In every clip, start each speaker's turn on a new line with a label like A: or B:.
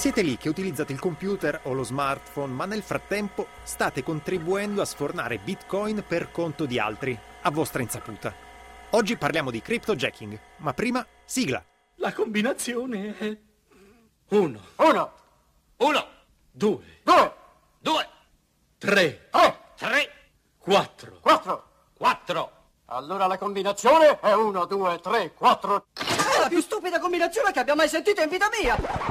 A: Siete lì che utilizzate il computer o lo smartphone, ma nel frattempo state contribuendo a sfornare bitcoin per conto di altri, a vostra insaputa. Oggi parliamo di cryptojacking, ma prima sigla.
B: La combinazione è 1,
C: Uno,
B: 1, 2,
C: due,
B: 2, 3,
C: tre,
B: 3, 4,
C: quattro.
B: 4.
C: Allora la combinazione è uno, due, tre, quattro.
D: È la più stupida combinazione che abbia mai sentito in vita mia!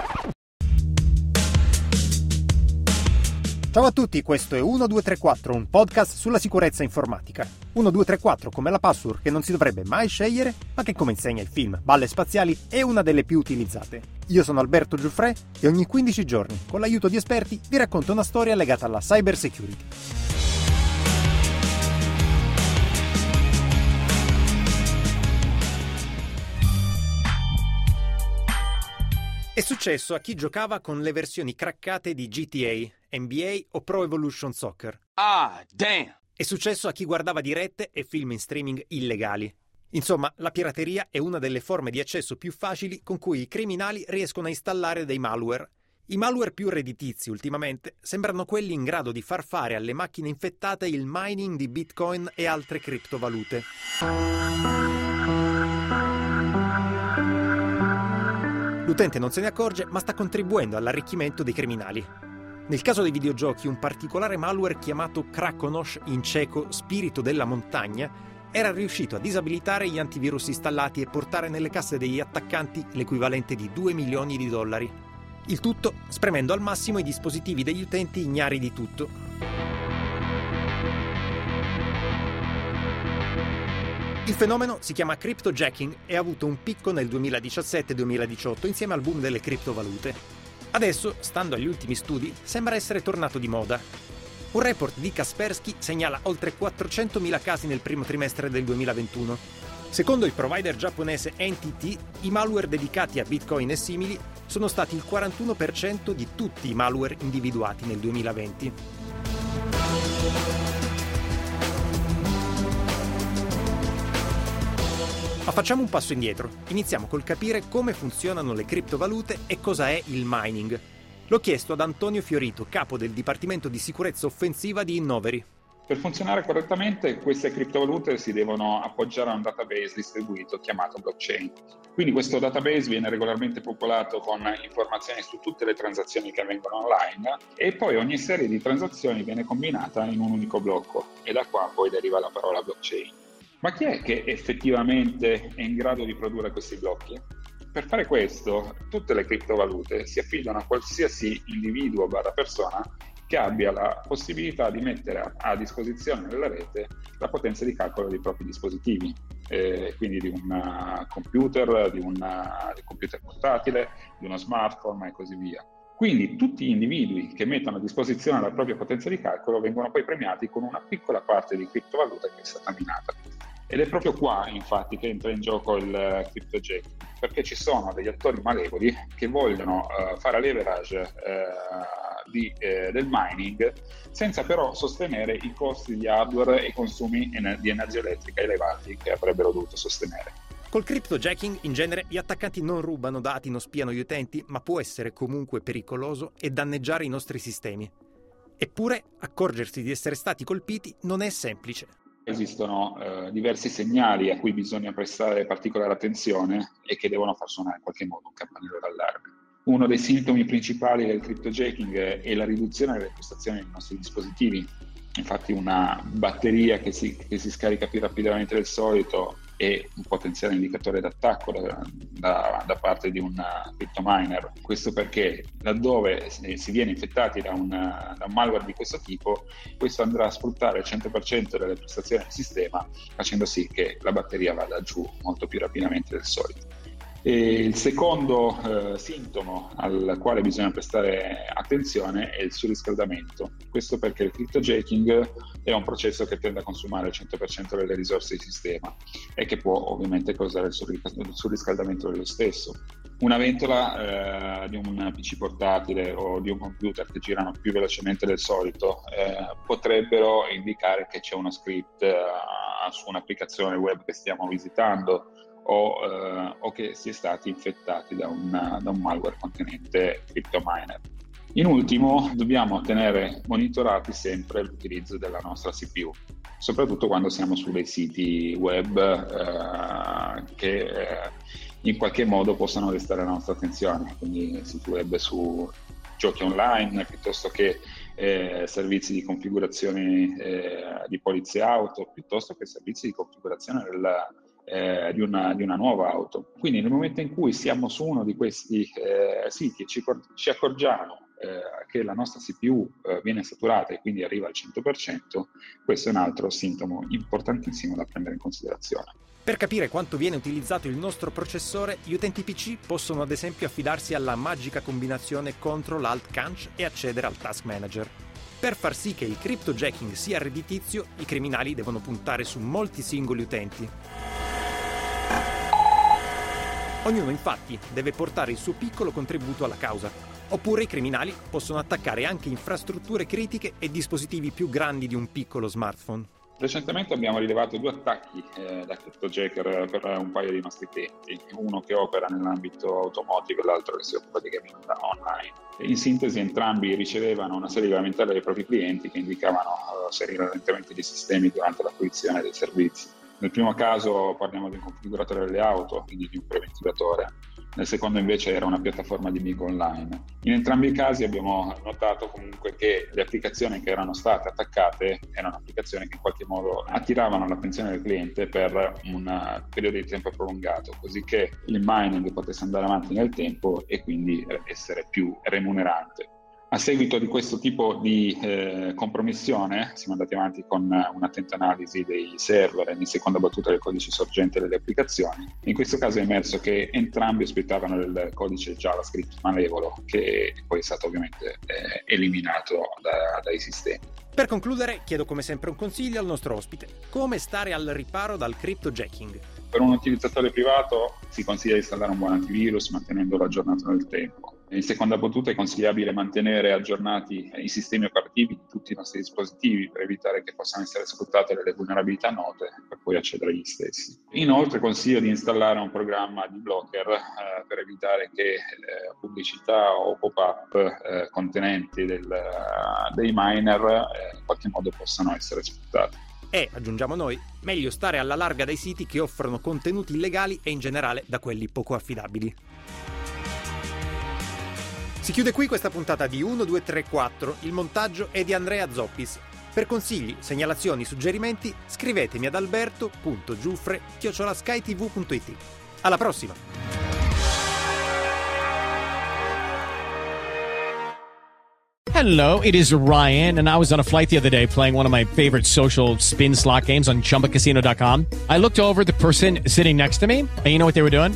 A: Ciao a tutti, questo è 1234, un podcast sulla sicurezza informatica. 1234 come la password che non si dovrebbe mai scegliere, ma che come insegna il film Balle Spaziali è una delle più utilizzate. Io sono Alberto Giuffre e ogni 15 giorni, con l'aiuto di esperti, vi racconto una storia legata alla cyber security. È successo a chi giocava con le versioni craccate di GTA, NBA o Pro Evolution Soccer.
B: Ah, damn.
A: È successo a chi guardava dirette e film in streaming illegali. Insomma, la pirateria è una delle forme di accesso più facili con cui i criminali riescono a installare dei malware. I malware più redditizi ultimamente sembrano quelli in grado di far fare alle macchine infettate il mining di bitcoin e altre criptovalute. L'utente non se ne accorge, ma sta contribuendo all'arricchimento dei criminali. Nel caso dei videogiochi, un particolare malware chiamato Krakonosh, in ceco spirito della montagna, era riuscito a disabilitare gli antivirus installati e portare nelle casse degli attaccanti l'equivalente di 2 milioni di dollari. Il tutto spremendo al massimo i dispositivi degli utenti ignari di tutto. Il fenomeno si chiama cryptojacking e ha avuto un picco nel 2017-2018 insieme al boom delle criptovalute. Adesso, stando agli ultimi studi, sembra essere tornato di moda. Un report di Kaspersky segnala oltre 400.000 casi nel primo trimestre del 2021. Secondo il provider giapponese NTT, i malware dedicati a Bitcoin e simili sono stati il 41% di tutti i malware individuati nel 2020. Ma facciamo un passo indietro. Iniziamo col capire come funzionano le criptovalute e cosa è il mining. L'ho chiesto ad Antonio Fiorito, capo del Dipartimento di Sicurezza Offensiva di Innoveri.
E: Per funzionare correttamente queste criptovalute si devono appoggiare a un database distribuito chiamato blockchain. Quindi questo database viene regolarmente popolato con informazioni su tutte le transazioni che avvengono online e poi ogni serie di transazioni viene combinata in un unico blocco e da qua poi deriva la parola blockchain. Ma chi è che effettivamente è in grado di produrre questi blocchi? Per fare questo, tutte le criptovalute si affidano a qualsiasi individuo barra persona che abbia la possibilità di mettere a, disposizione della rete la potenza di calcolo dei propri dispositivi, eh, quindi di un uh, computer, di, una, di un computer portatile, di uno smartphone e così via. Quindi tutti gli individui che mettono a disposizione la propria potenza di calcolo vengono poi premiati con una piccola parte di criptovaluta che è stata minata. Ed è proprio qua, infatti, che entra in gioco il cryptojacking, perché ci sono degli attori malevoli che vogliono uh, fare leverage uh, di, uh, del mining senza però sostenere i costi di hardware e i consumi ener- di energia elettrica elevati che avrebbero dovuto sostenere.
A: Col cryptojacking, in genere, gli attaccanti non rubano dati, non spiano gli utenti, ma può essere comunque pericoloso e danneggiare i nostri sistemi. Eppure, accorgersi di essere stati colpiti non è semplice.
E: Esistono eh, diversi segnali a cui bisogna prestare particolare attenzione e che devono far suonare in qualche modo un campanello d'allarme. Uno dei sintomi principali del cryptojacking è la riduzione delle prestazioni dei nostri dispositivi. Infatti una batteria che si, che si scarica più rapidamente del solito è un potenziale indicatore d'attacco da, da, da parte di un crypto miner. Questo perché laddove si viene infettati da, una, da un malware di questo tipo, questo andrà a sfruttare il 100% delle prestazioni del sistema, facendo sì che la batteria vada giù molto più rapidamente del solito. E il secondo eh, sintomo al quale bisogna prestare attenzione è il surriscaldamento. Questo perché il cryptojacking è un processo che tende a consumare il 100% delle risorse di sistema e che può ovviamente causare il surriscaldamento dello stesso. Una ventola eh, di un PC portatile o di un computer che girano più velocemente del solito eh, potrebbero indicare che c'è uno script eh, su un'applicazione web che stiamo visitando o, eh, o che si è stati infettati da, una, da un malware contenente CryptoMiner. In ultimo, dobbiamo tenere monitorati sempre l'utilizzo della nostra CPU, soprattutto quando siamo su dei siti web eh, che eh, in qualche modo possano restare la nostra attenzione, quindi siti web su giochi online piuttosto che eh, servizi di configurazione eh, di polizia auto, piuttosto che servizi di configurazione del, eh, di, una, di, una, nuova auto. Quindi nel momento in cui siamo su uno di questi eh, siti e ci, ci accorgiamo eh, che la nostra CPU eh, viene saturata e quindi arriva al 100%, questo è un altro sintomo importantissimo da prendere in considerazione.
A: Per capire quanto viene utilizzato il nostro processore, gli utenti PC possono ad esempio affidarsi alla magica combinazione Ctrl Alt Canch e accedere al Task Manager. Per far sì che il cryptojacking sia redditizio, i criminali devono puntare su molti singoli utenti. Ognuno infatti deve portare il suo piccolo contributo alla causa. Oppure i criminali possono attaccare anche infrastrutture critiche e dispositivi più grandi di un piccolo smartphone.
E: Recentemente abbiamo rilevato due attacchi eh, da CryptoJacker per un paio di nostri clienti, uno che opera nell'ambito automotive e l'altro che si occupa di gaming online. In sintesi entrambi ricevevano una serie di lamentele dai propri clienti che indicavano uh, seri rallentamenti di sistemi durante l'acquisizione dei servizi. Nel primo caso parliamo di un configuratore delle auto, quindi di un preventivatore. Nel secondo invece era una piattaforma di bingo online. In entrambi i casi abbiamo notato comunque che le applicazioni che erano state attaccate erano applicazioni che in qualche modo attiravano l'attenzione del cliente per un periodo di tempo prolungato, così che il mining potesse andare avanti nel tempo e quindi essere più remunerante. A seguito di questo tipo di eh, compromissione siamo andati avanti con un'attenta analisi dei server e in seconda battuta del codice sorgente delle applicazioni. In questo caso è emerso che entrambi aspettavano del codice JavaScript malevolo che poi è stato ovviamente eh, eliminato da, dai sistemi.
A: Per concludere, chiedo come sempre un consiglio al nostro ospite. Come stare al riparo dal cryptojacking?
E: Per un utilizzatore privato si consiglia di installare un buon antivirus mantenendolo aggiornato nel tempo in seconda battuta è consigliabile mantenere aggiornati i sistemi operativi di tutti i nostri dispositivi per evitare che possano essere sfruttate delle vulnerabilità note per poi accedere agli stessi. Inoltre consiglio di installare un programma di blocker eh, per evitare che eh, pubblicità o pop-up eh, contenenti del, dei miner eh, in qualche modo possano essere sfruttate.
A: E, aggiungiamo noi, meglio stare alla larga dai siti che offrono contenuti illegali e in generale da quelli poco affidabili. Si chiude qui questa puntata di 1, 2, 3, 4. Il montaggio è di Andrea Zoppis. Per consigli, segnalazioni, suggerimenti scrivetemi ad alberto.giuffre.skytv.it. Alla prossima!
F: Hello, it is Ryan, and I was on a flight the other day playing one of my favorite social spin slot games on chumbacasino.com. I looked over the person sitting next to me, and you know what they were doing?